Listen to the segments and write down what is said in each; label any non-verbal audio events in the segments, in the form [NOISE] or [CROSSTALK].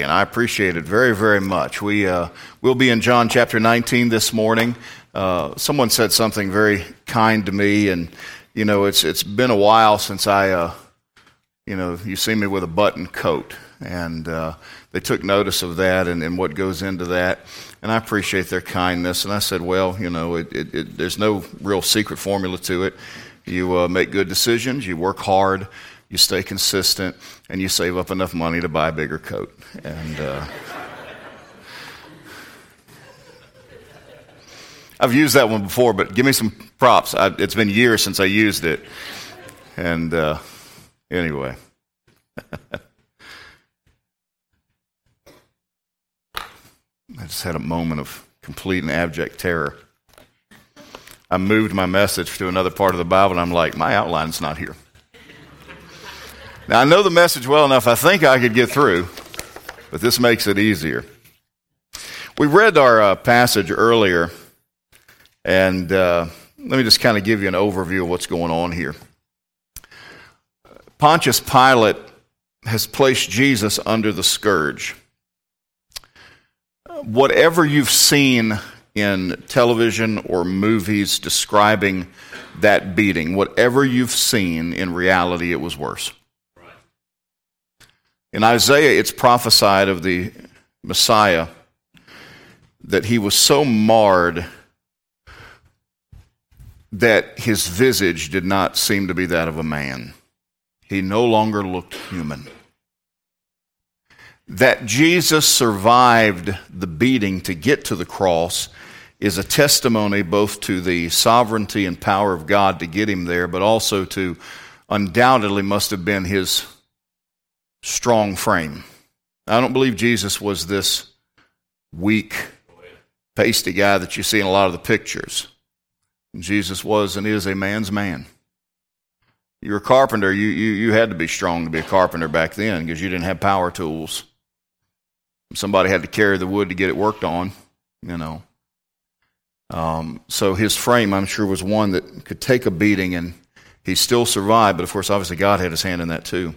And I appreciate it very, very much. We uh, will be in John chapter 19 this morning. Uh, someone said something very kind to me, and you know, it's it's been a while since I, uh, you know, you see me with a button coat, and uh, they took notice of that and, and what goes into that, and I appreciate their kindness. And I said, well, you know, it, it, it, there's no real secret formula to it. You uh, make good decisions, you work hard you stay consistent, and you save up enough money to buy a bigger coat. And uh, I've used that one before, but give me some props. I, it's been years since I used it. And uh, anyway. [LAUGHS] I just had a moment of complete and abject terror. I moved my message to another part of the Bible, and I'm like, my outline's not here. Now, I know the message well enough, I think I could get through, but this makes it easier. We read our uh, passage earlier, and uh, let me just kind of give you an overview of what's going on here. Pontius Pilate has placed Jesus under the scourge. Whatever you've seen in television or movies describing that beating, whatever you've seen, in reality, it was worse. In Isaiah, it's prophesied of the Messiah that he was so marred that his visage did not seem to be that of a man. He no longer looked human. That Jesus survived the beating to get to the cross is a testimony both to the sovereignty and power of God to get him there, but also to undoubtedly must have been his strong frame. I don't believe Jesus was this weak, pasty guy that you see in a lot of the pictures. Jesus was and is a man's man. You're a carpenter, you, you, you had to be strong to be a carpenter back then because you didn't have power tools. Somebody had to carry the wood to get it worked on, you know. Um, so his frame, I'm sure, was one that could take a beating and he still survived, but of course, obviously, God had his hand in that too.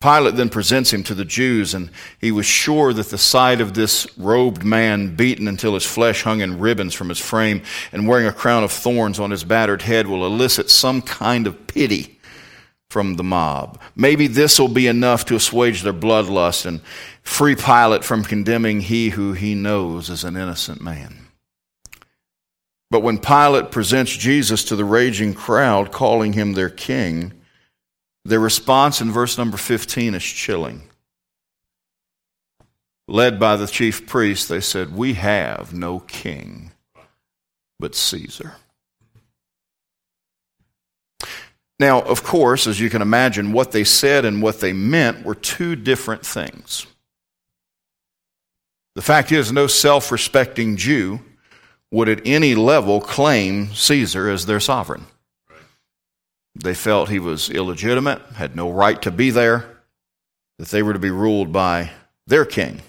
Pilate then presents him to the Jews, and he was sure that the sight of this robed man, beaten until his flesh hung in ribbons from his frame, and wearing a crown of thorns on his battered head, will elicit some kind of pity from the mob. Maybe this will be enough to assuage their bloodlust and free Pilate from condemning he who he knows is an innocent man. But when Pilate presents Jesus to the raging crowd, calling him their king, their response in verse number 15 is chilling. Led by the chief priest, they said, We have no king but Caesar. Now, of course, as you can imagine, what they said and what they meant were two different things. The fact is, no self respecting Jew would at any level claim Caesar as their sovereign. They felt he was illegitimate, had no right to be there, that they were to be ruled by their king.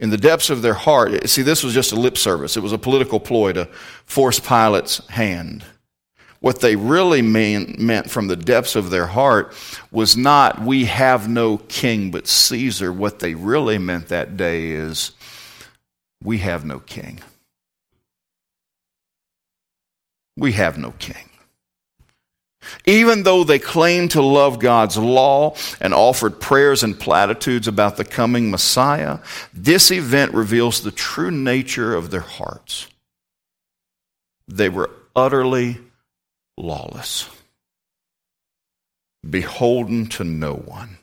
In the depths of their heart, see, this was just a lip service. It was a political ploy to force Pilate's hand. What they really mean, meant from the depths of their heart was not, we have no king but Caesar. What they really meant that day is, we have no king. We have no king. Even though they claimed to love God's law and offered prayers and platitudes about the coming Messiah, this event reveals the true nature of their hearts. They were utterly lawless, beholden to no one.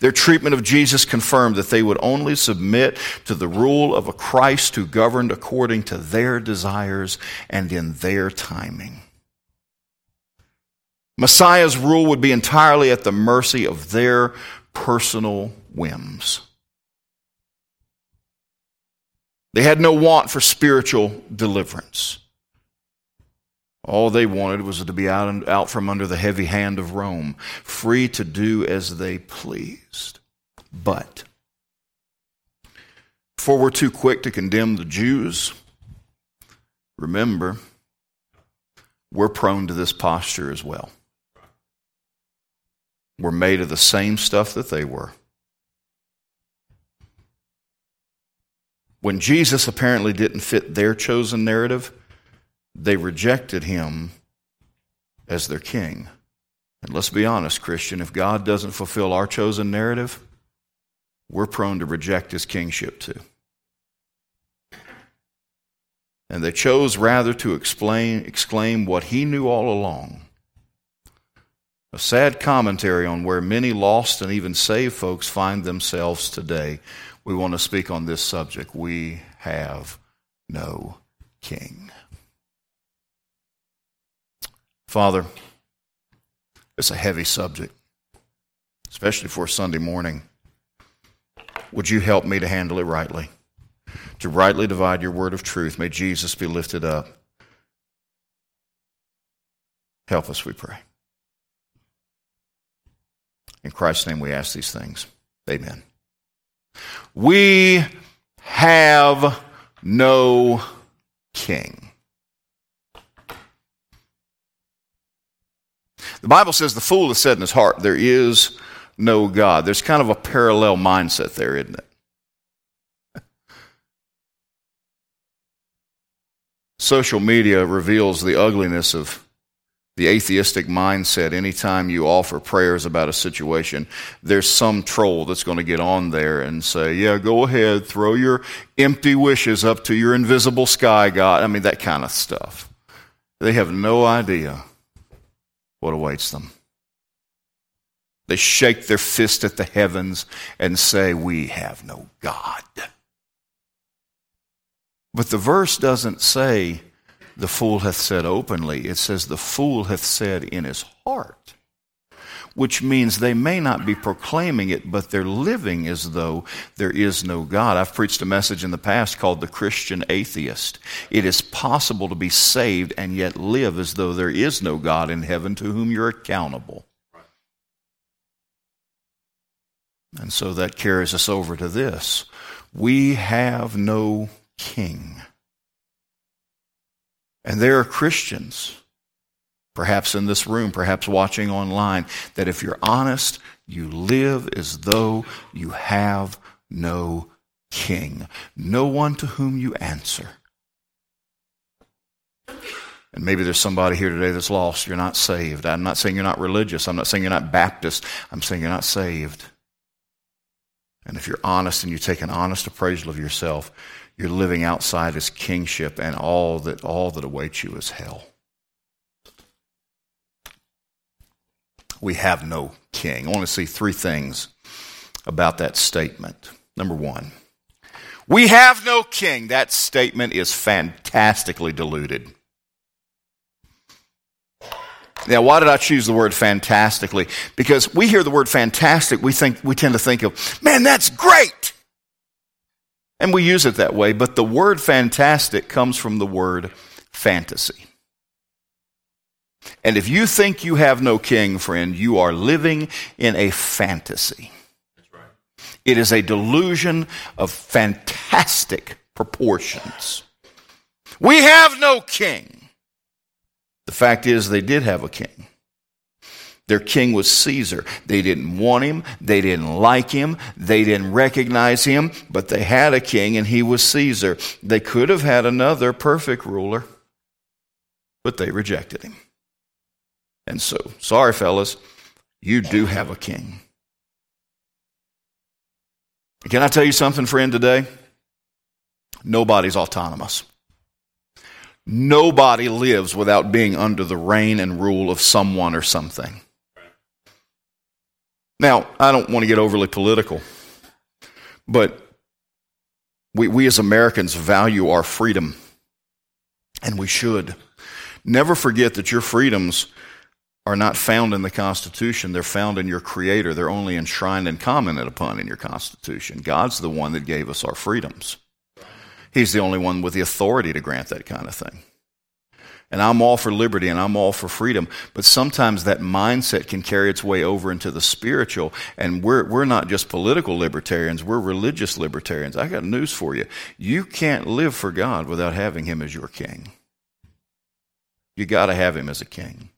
Their treatment of Jesus confirmed that they would only submit to the rule of a Christ who governed according to their desires and in their timing. Messiah's rule would be entirely at the mercy of their personal whims. They had no want for spiritual deliverance. All they wanted was to be out, and, out from under the heavy hand of Rome, free to do as they pleased. But, before we're too quick to condemn the Jews, remember, we're prone to this posture as well. We're made of the same stuff that they were. When Jesus apparently didn't fit their chosen narrative, they rejected him as their king. And let's be honest, Christian, if God doesn't fulfill our chosen narrative, we're prone to reject his kingship too. And they chose rather to explain, exclaim what he knew all along. A sad commentary on where many lost and even saved folks find themselves today. We want to speak on this subject. We have no king. Father, it's a heavy subject, especially for a Sunday morning. Would you help me to handle it rightly? To rightly divide your word of truth, may Jesus be lifted up. Help us, we pray. In Christ's name we ask these things. Amen. We have no king. The Bible says the fool has said in his heart, There is no God. There's kind of a parallel mindset there, isn't it? [LAUGHS] Social media reveals the ugliness of the atheistic mindset. Anytime you offer prayers about a situation, there's some troll that's going to get on there and say, Yeah, go ahead, throw your empty wishes up to your invisible sky God. I mean, that kind of stuff. They have no idea what awaits them. They shake their fist at the heavens and say, We have no God. But the verse doesn't say, The fool hath said openly. It says, The fool hath said in his heart. Which means they may not be proclaiming it, but they're living as though there is no God. I've preached a message in the past called The Christian Atheist. It is possible to be saved and yet live as though there is no God in heaven to whom you're accountable. And so that carries us over to this. We have no king. And there are Christians, perhaps in this room, perhaps watching online, that if you're honest, you live as though you have no king, no one to whom you answer. And maybe there's somebody here today that's lost. You're not saved. I'm not saying you're not religious. I'm not saying you're not Baptist. I'm saying you're not saved. And if you're honest and you take an honest appraisal of yourself, you're living outside his kingship and all that all that awaits you is hell. We have no king. I want to see three things about that statement. Number 1. We have no king. That statement is fantastically diluted. Now, why did I choose the word fantastically? Because we hear the word fantastic, we think we tend to think of, man, that's great. And we use it that way, but the word fantastic comes from the word fantasy. And if you think you have no king, friend, you are living in a fantasy. That's Right. It is a delusion of fantastic proportions. We have no king. The fact is, they did have a king. Their king was Caesar. They didn't want him. They didn't like him. They didn't recognize him, but they had a king and he was Caesar. They could have had another perfect ruler, but they rejected him. And so, sorry, fellas, you do have a king. Can I tell you something, friend, today? Nobody's autonomous. Nobody lives without being under the reign and rule of someone or something. Now, I don't want to get overly political, but we, we as Americans value our freedom, and we should. Never forget that your freedoms are not found in the Constitution, they're found in your Creator. They're only enshrined and commented upon in your Constitution. God's the one that gave us our freedoms. He's the only one with the authority to grant that kind of thing. And I'm all for liberty and I'm all for freedom. But sometimes that mindset can carry its way over into the spiritual. And we're, we're not just political libertarians, we're religious libertarians. I got news for you. You can't live for God without having Him as your king. You got to have Him as a king.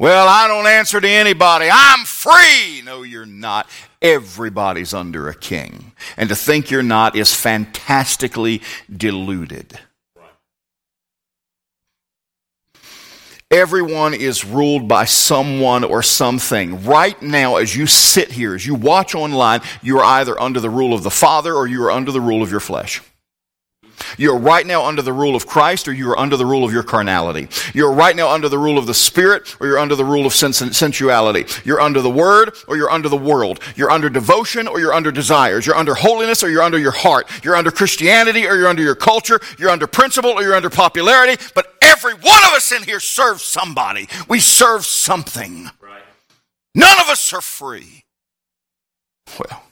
Well, I don't answer to anybody. I'm free. No, you're not. Everybody's under a king. And to think you're not is fantastically deluded. Everyone is ruled by someone or something. Right now, as you sit here, as you watch online, you are either under the rule of the Father or you are under the rule of your flesh. You're right now under the rule of Christ or you are under the rule of your carnality. You're right now under the rule of the Spirit or you're under the rule of sens- sensuality. You're under the Word or you're under the world. You're under devotion or you're under desires. You're under holiness or you're under your heart. You're under Christianity or you're under your culture. You're under principle or you're under popularity. But every one of us in here serves somebody. We serve something. Right. None of us are free. Well,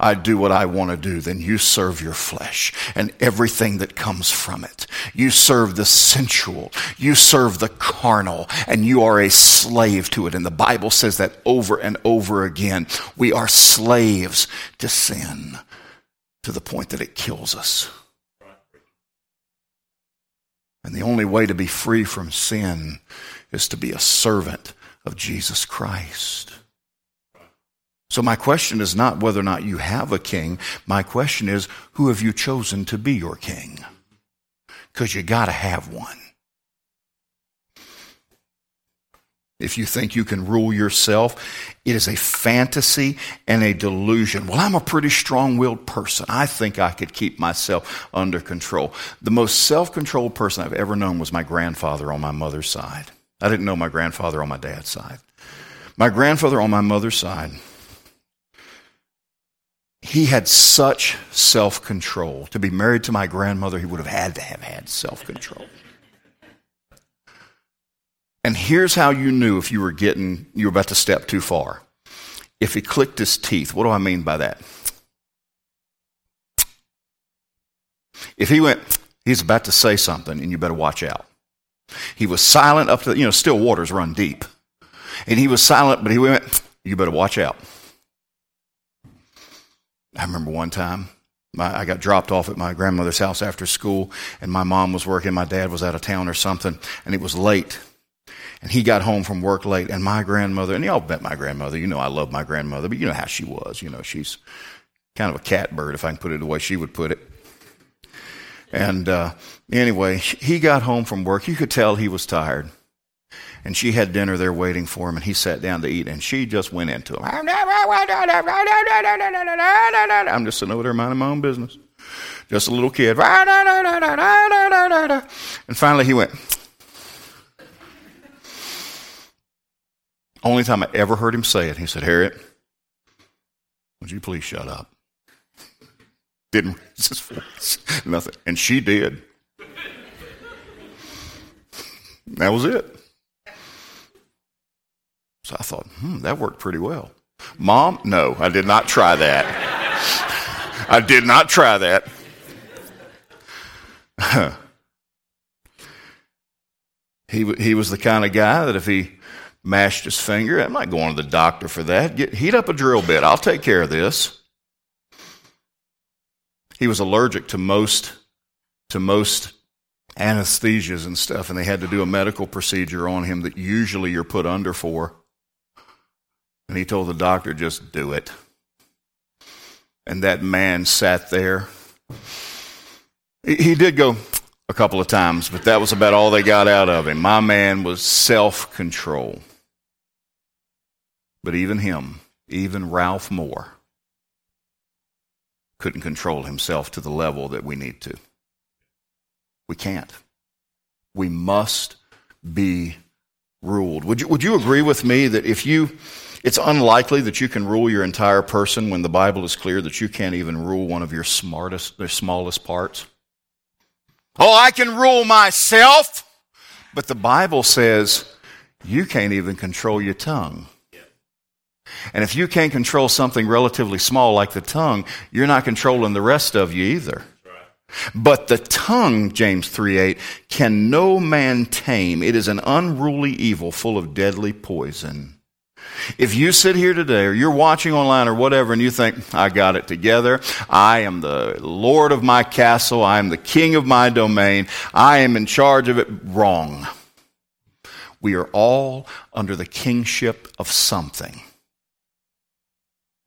I do what I want to do, then you serve your flesh and everything that comes from it. You serve the sensual. You serve the carnal and you are a slave to it. And the Bible says that over and over again. We are slaves to sin to the point that it kills us. And the only way to be free from sin is to be a servant of Jesus Christ. So my question is not whether or not you have a king. My question is, who have you chosen to be your king? Because you got to have one. If you think you can rule yourself, it is a fantasy and a delusion. Well, I'm a pretty strong willed person. I think I could keep myself under control. The most self controlled person I've ever known was my grandfather on my mother's side. I didn't know my grandfather on my dad's side. My grandfather on my mother's side he had such self control. To be married to my grandmother, he would have had to have had self control. And here's how you knew if you were getting, you were about to step too far. If he clicked his teeth, what do I mean by that? If he went, he's about to say something and you better watch out. He was silent up to, you know, still waters run deep. And he was silent, but he went, you better watch out. I remember one time my, I got dropped off at my grandmother's house after school, and my mom was working, my dad was out of town or something, and it was late. And he got home from work late, and my grandmother, and y'all bet my grandmother, you know I love my grandmother, but you know how she was. You know, she's kind of a catbird, if I can put it the way she would put it. And uh, anyway, he got home from work. You could tell he was tired. And she had dinner there waiting for him, and he sat down to eat, and she just went into him. I'm just sitting over there minding my own business. Just a little kid. And finally he went. Only time I ever heard him say it, he said, Harriet, would you please shut up? Didn't raise his voice. Nothing. And she did. That was it. So I thought, hmm, that worked pretty well. Mom, no, I did not try that. [LAUGHS] I did not try that. [LAUGHS] he, he was the kind of guy that if he mashed his finger, I'm not going to the doctor for that. Get, heat up a drill bit. I'll take care of this. He was allergic to most to most anesthesias and stuff, and they had to do a medical procedure on him that usually you're put under for. And he told the doctor, just do it. And that man sat there. He did go a couple of times, but that was about all they got out of him. My man was self control. But even him, even Ralph Moore, couldn't control himself to the level that we need to. We can't. We must be ruled. Would you, would you agree with me that if you it's unlikely that you can rule your entire person when the Bible is clear that you can't even rule one of your smartest, their smallest parts. Oh, I can rule myself. But the Bible says you can't even control your tongue. And if you can't control something relatively small like the tongue, you're not controlling the rest of you either. But the tongue, James 3 8, can no man tame. It is an unruly evil full of deadly poison. If you sit here today or you're watching online or whatever and you think, I got it together, I am the Lord of my castle, I am the king of my domain, I am in charge of it, wrong. We are all under the kingship of something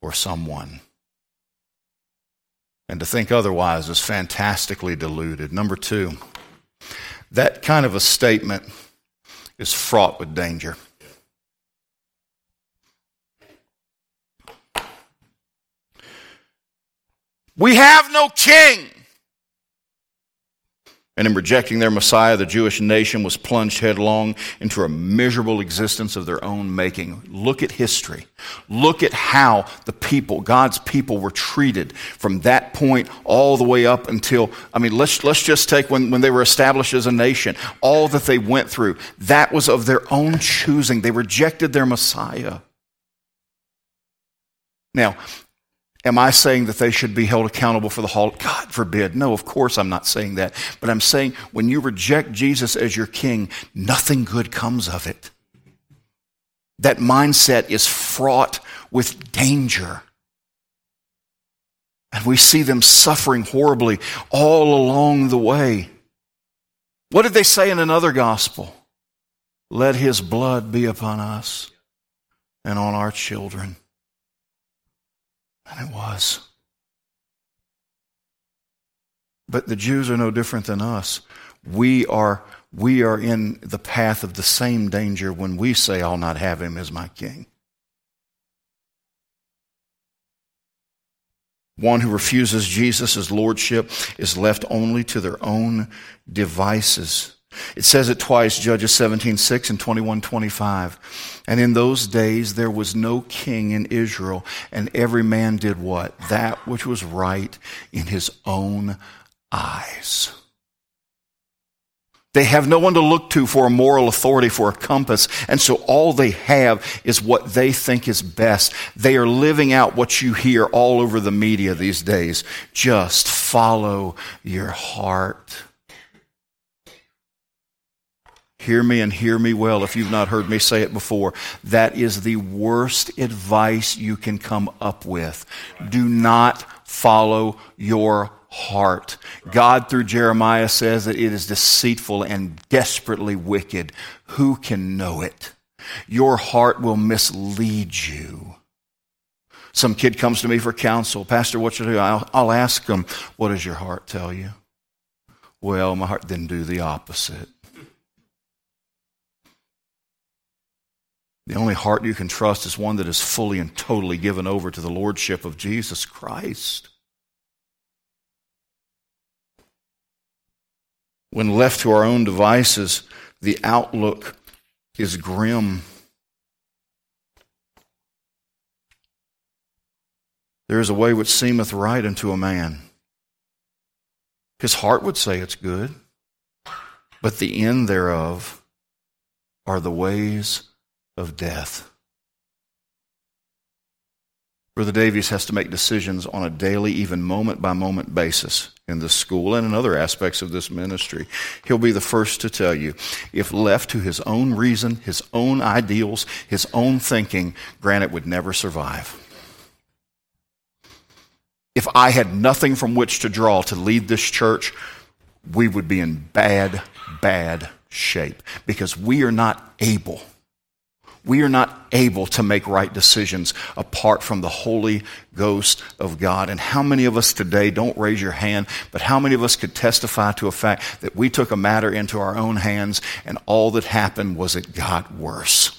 or someone. And to think otherwise is fantastically deluded. Number two, that kind of a statement is fraught with danger. We have no king. And in rejecting their Messiah, the Jewish nation was plunged headlong into a miserable existence of their own making. Look at history. Look at how the people, God's people, were treated from that point all the way up until, I mean, let's, let's just take when, when they were established as a nation, all that they went through. That was of their own choosing. They rejected their Messiah. Now, Am I saying that they should be held accountable for the halt? God forbid. No, of course I'm not saying that. But I'm saying when you reject Jesus as your king, nothing good comes of it. That mindset is fraught with danger. And we see them suffering horribly all along the way. What did they say in another gospel? Let his blood be upon us and on our children. And it was. But the Jews are no different than us. We are, we are in the path of the same danger when we say, I'll not have him as my king. One who refuses Jesus' lordship is left only to their own devices. It says it twice, Judges 17, 6 and 21, 25. And in those days there was no king in Israel, and every man did what? That which was right in his own eyes. They have no one to look to for a moral authority, for a compass, and so all they have is what they think is best. They are living out what you hear all over the media these days. Just follow your heart. Hear me and hear me well if you've not heard me say it before. That is the worst advice you can come up with. Do not follow your heart. God, through Jeremiah, says that it is deceitful and desperately wicked. Who can know it? Your heart will mislead you. Some kid comes to me for counsel. Pastor, what should I do? I'll, I'll ask him, What does your heart tell you? Well, my heart didn't do the opposite. The only heart you can trust is one that is fully and totally given over to the Lordship of Jesus Christ. When left to our own devices, the outlook is grim. There is a way which seemeth right unto a man. His heart would say it's good, but the end thereof are the ways of death. Brother Davies has to make decisions on a daily, even moment by moment basis in this school and in other aspects of this ministry. He'll be the first to tell you if left to his own reason, his own ideals, his own thinking, Granite would never survive. If I had nothing from which to draw to lead this church, we would be in bad, bad shape because we are not able we are not able to make right decisions apart from the Holy Ghost of God. And how many of us today, don't raise your hand, but how many of us could testify to a fact that we took a matter into our own hands and all that happened was it got worse?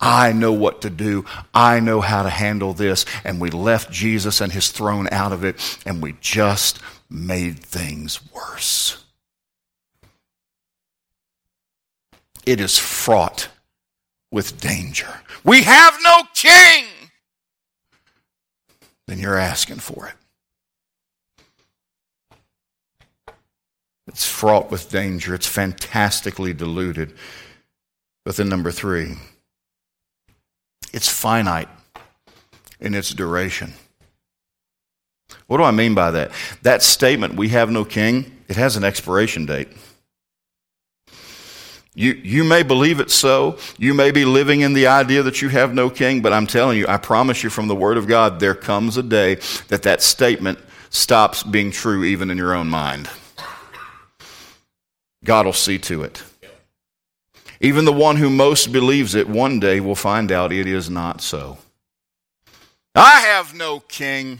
I know what to do. I know how to handle this. And we left Jesus and his throne out of it, and we just made things worse. It is fraught with danger. We have no king. Then you're asking for it. It's fraught with danger. It's fantastically deluded. But then, number three, it's finite in its duration. What do I mean by that? That statement, we have no king, it has an expiration date. You, you may believe it so. You may be living in the idea that you have no king, but I'm telling you, I promise you from the Word of God, there comes a day that that statement stops being true even in your own mind. God will see to it. Even the one who most believes it one day will find out it is not so. I have no king.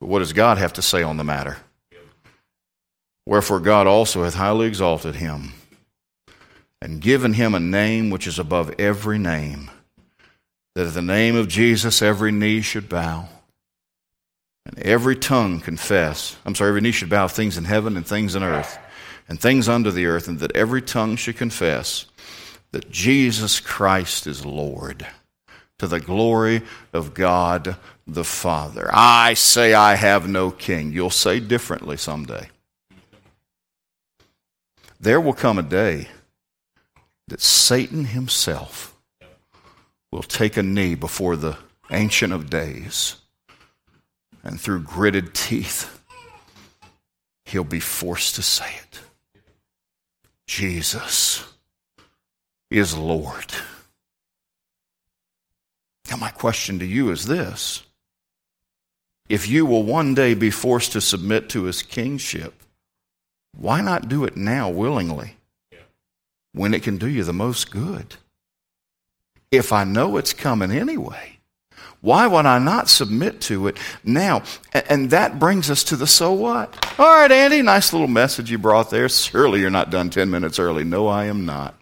But what does God have to say on the matter? Wherefore God also hath highly exalted him and given him a name which is above every name, that at the name of Jesus every knee should bow and every tongue confess. I'm sorry, every knee should bow things in heaven and things in earth and things under the earth, and that every tongue should confess that Jesus Christ is Lord to the glory of God the Father. I say I have no king. You'll say differently someday. There will come a day that Satan himself will take a knee before the Ancient of Days, and through gritted teeth, he'll be forced to say it Jesus is Lord. Now, my question to you is this if you will one day be forced to submit to his kingship, why not do it now willingly when it can do you the most good? If I know it's coming anyway, why would I not submit to it now? And that brings us to the so what. All right, Andy, nice little message you brought there. Surely you're not done 10 minutes early. No, I am not.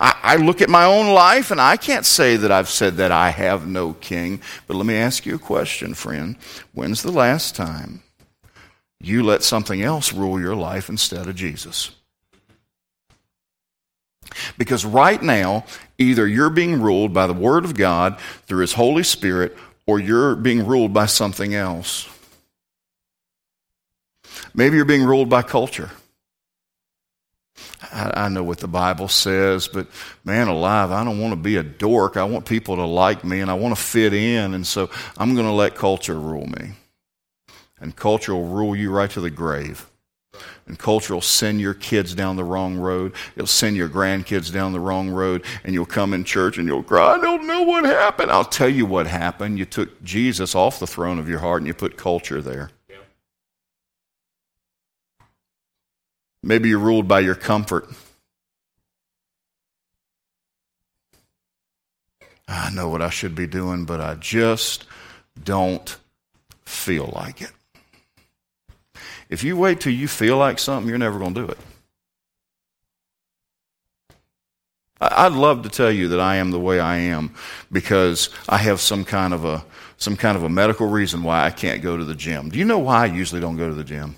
I, I, look at my own life and I can't say that I've said that I have no king. But let me ask you a question, friend. When's the last time you let something else rule your life instead of Jesus? Because right now, either you're being ruled by the Word of God through His Holy Spirit, or you're being ruled by something else. Maybe you're being ruled by culture. I, know what the Bible says, but man alive, I don't want to be a dork. I want people to like me and I want to fit in. And so I'm going to let culture rule me. And culture will rule you right to the grave. And culture will send your kids down the wrong road. It'll send your grandkids down the wrong road. And you'll come in church and you'll cry, I don't know what happened. I'll tell you what happened. You took Jesus off the throne of your heart and you put culture there. Maybe you're ruled by your comfort. I know what I should be doing, but I just don't feel like it. If you wait till you feel like something, you're never going to do it. I'd love to tell you that I am the way I am because I have some kind of a some kind of a medical reason why I can't go to the gym. Do you know why I usually don't go to the gym?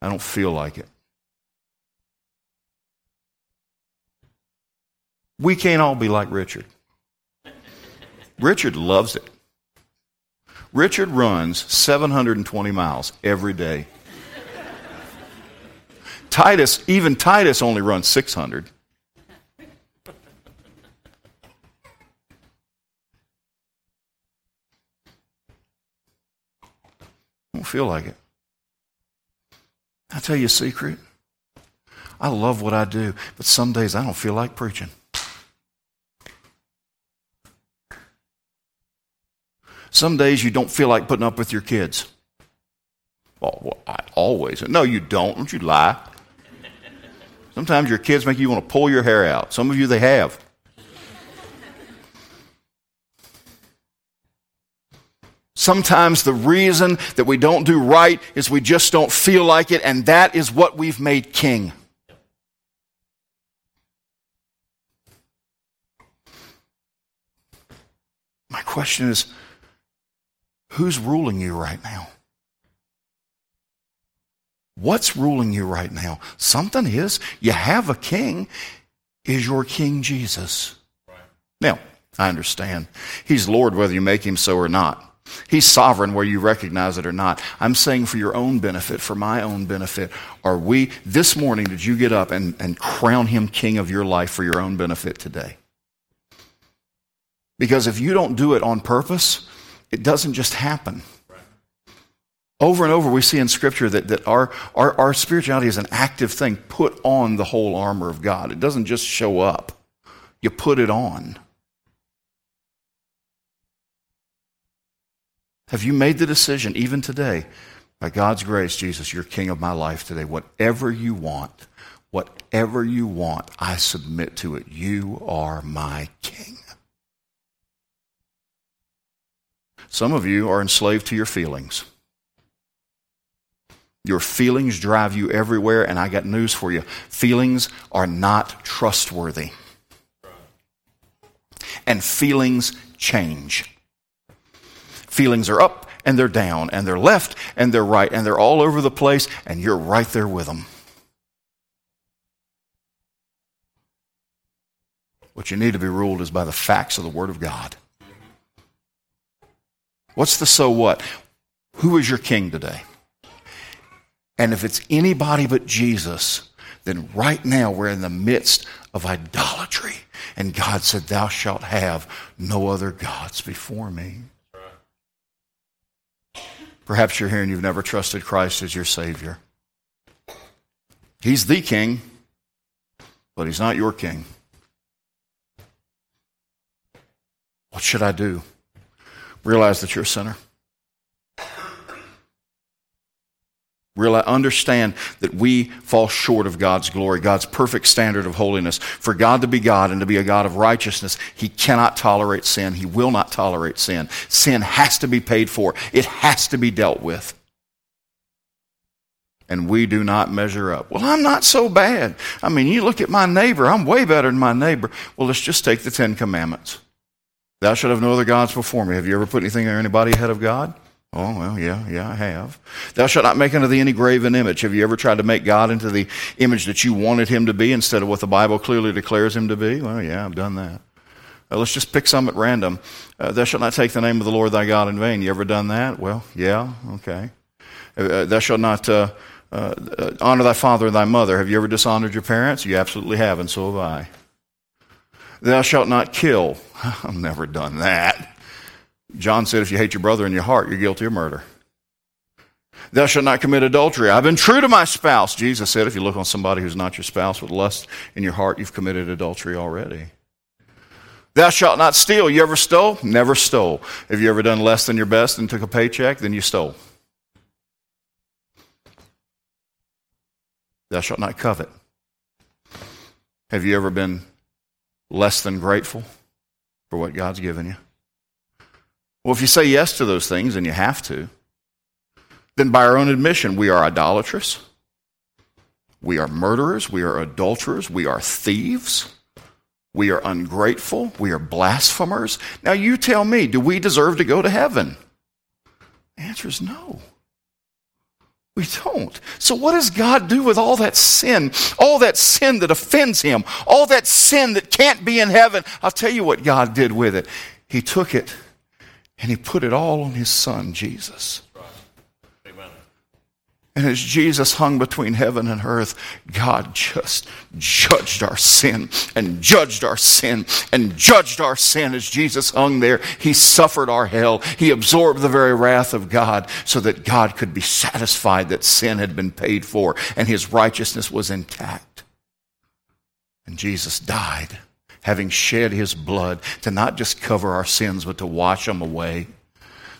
I don't feel like it. We can't all be like Richard. Richard loves it. Richard runs 720 miles every day. Titus, even Titus only runs 600. I don't feel like it. I'll tell you a secret. I love what I do, but some days I don't feel like preaching. Some days you don't feel like putting up with your kids. Well, well I always. No, you don't. Don't you lie. Sometimes your kids make you want to pull your hair out. Some of you, they have. Sometimes the reason that we don't do right is we just don't feel like it, and that is what we've made king. My question is Who's ruling you right now? What's ruling you right now? Something is. You have a king. Is your king Jesus? Right. Now, I understand. He's Lord whether you make him so or not. He's sovereign whether you recognize it or not. I'm saying for your own benefit, for my own benefit, are we, this morning, did you get up and, and crown him king of your life for your own benefit today? Because if you don't do it on purpose, it doesn't just happen. Over and over, we see in Scripture that, that our, our, our spirituality is an active thing. Put on the whole armor of God. It doesn't just show up, you put it on. Have you made the decision, even today, by God's grace, Jesus, you're king of my life today? Whatever you want, whatever you want, I submit to it. You are my king. Some of you are enslaved to your feelings. Your feelings drive you everywhere, and I got news for you. Feelings are not trustworthy. And feelings change. Feelings are up and they're down, and they're left and they're right, and they're all over the place, and you're right there with them. What you need to be ruled is by the facts of the Word of God. What's the so what? Who is your king today? And if it's anybody but Jesus, then right now we're in the midst of idolatry. And God said, Thou shalt have no other gods before me. Perhaps you're here and you've never trusted Christ as your Savior. He's the King, but He's not your King. What should I do? Realize that you're a sinner. Realize, understand that we fall short of God's glory, God's perfect standard of holiness. For God to be God and to be a God of righteousness, He cannot tolerate sin. He will not tolerate sin. Sin has to be paid for, it has to be dealt with. And we do not measure up. Well, I'm not so bad. I mean, you look at my neighbor, I'm way better than my neighbor. Well, let's just take the Ten Commandments. Thou shalt have no other gods before me. Have you ever put anything or anybody ahead of God? Oh, well, yeah, yeah, I have. Thou shalt not make unto thee any graven image. Have you ever tried to make God into the image that you wanted him to be instead of what the Bible clearly declares him to be? Well, yeah, I've done that. Uh, let's just pick some at random. Uh, thou shalt not take the name of the Lord thy God in vain. You ever done that? Well, yeah, okay. Uh, uh thou shalt not uh, uh, honor thy father and thy mother. Have you ever dishonored your parents? You absolutely have, and so have I. Thou shalt not kill. [LAUGHS] I've never done that. John said, if you hate your brother in your heart, you're guilty of murder. Thou shalt not commit adultery. I've been true to my spouse. Jesus said, if you look on somebody who's not your spouse with lust in your heart, you've committed adultery already. Thou shalt not steal. You ever stole? Never stole. Have you ever done less than your best and took a paycheck? Then you stole. Thou shalt not covet. Have you ever been less than grateful for what God's given you? Well, if you say yes to those things, and you have to, then by our own admission, we are idolatrous, we are murderers, we are adulterers, we are thieves, we are ungrateful, we are blasphemers. Now, you tell me, do we deserve to go to heaven? The answer is no. We don't. So, what does God do with all that sin? All that sin that offends Him? All that sin that can't be in heaven? I'll tell you what God did with it. He took it and he put it all on his son, Jesus. And as Jesus hung between heaven and earth, God just judged our sin and judged our sin and judged our sin as Jesus hung there. He suffered our hell. He absorbed the very wrath of God so that God could be satisfied that sin had been paid for and his righteousness was intact. And Jesus died having shed his blood to not just cover our sins, but to wash them away.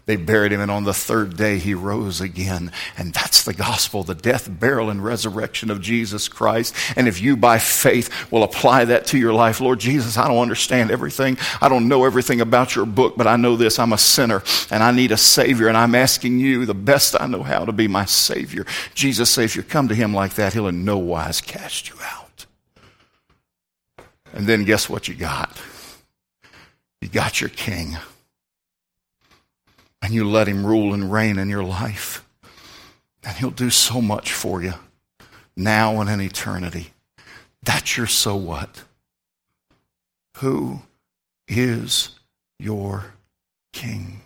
They buried him, and on the third day he rose again. And that's the gospel, the death, burial, and resurrection of Jesus Christ. And if you, by faith, will apply that to your life, Lord Jesus, I don't understand everything. I don't know everything about your book, but I know this I'm a sinner, and I need a Savior, and I'm asking you, the best I know how, to be my Savior. Jesus said, if you come to him like that, he'll in no wise cast you out. And then guess what you got? You got your king. And you let him rule and reign in your life. And he'll do so much for you now and in eternity. That's your so what. Who is your king?